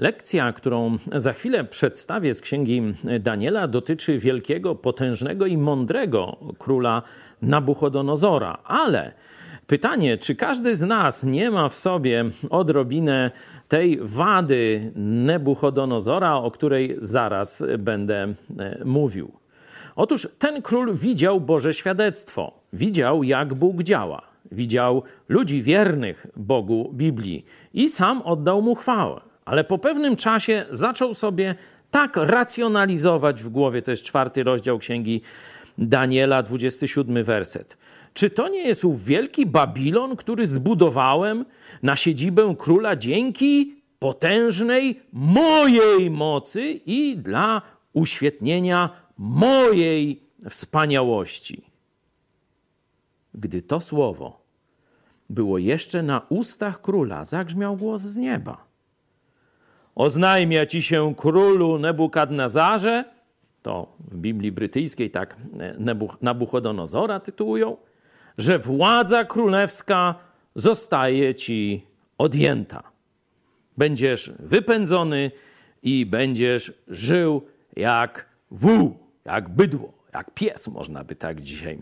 Lekcja, którą za chwilę przedstawię z księgi Daniela, dotyczy wielkiego, potężnego i mądrego króla Nabuchodonozora. Ale pytanie, czy każdy z nas nie ma w sobie odrobinę tej wady Nebuchodonozora, o której zaraz będę e, mówił? Otóż ten król widział Boże świadectwo, widział jak Bóg działa, widział ludzi wiernych Bogu Biblii i sam oddał mu chwałę ale po pewnym czasie zaczął sobie tak racjonalizować w głowie, to jest czwarty rozdział księgi Daniela, 27 werset. Czy to nie jest ów wielki Babilon, który zbudowałem na siedzibę króla dzięki potężnej mojej mocy i dla uświetnienia mojej wspaniałości? Gdy to słowo było jeszcze na ustach króla, zagrzmiał głos z nieba oznajmia ci się królu Nebukadnezarze, to w Biblii brytyjskiej tak Nabuchodonozora tytułują, że władza królewska zostaje ci odjęta. Będziesz wypędzony i będziesz żył jak wół, jak bydło, jak pies, można by tak dzisiaj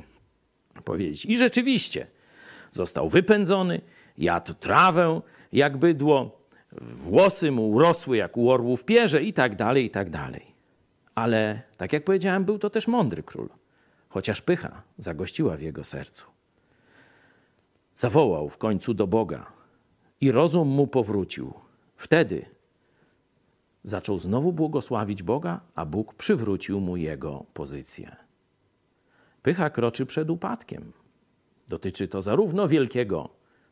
powiedzieć. I rzeczywiście został wypędzony, jadł trawę jak bydło, włosy mu urosły jak u orłów pierze i tak dalej, i tak dalej. Ale, tak jak powiedziałem, był to też mądry król, chociaż pycha zagościła w jego sercu. Zawołał w końcu do Boga i rozum mu powrócił. Wtedy zaczął znowu błogosławić Boga, a Bóg przywrócił mu jego pozycję. Pycha kroczy przed upadkiem. Dotyczy to zarówno wielkiego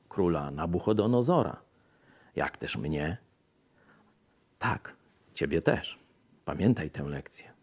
króla Nabuchodonozora, jak też mnie. Tak, ciebie też. Pamiętaj tę lekcję.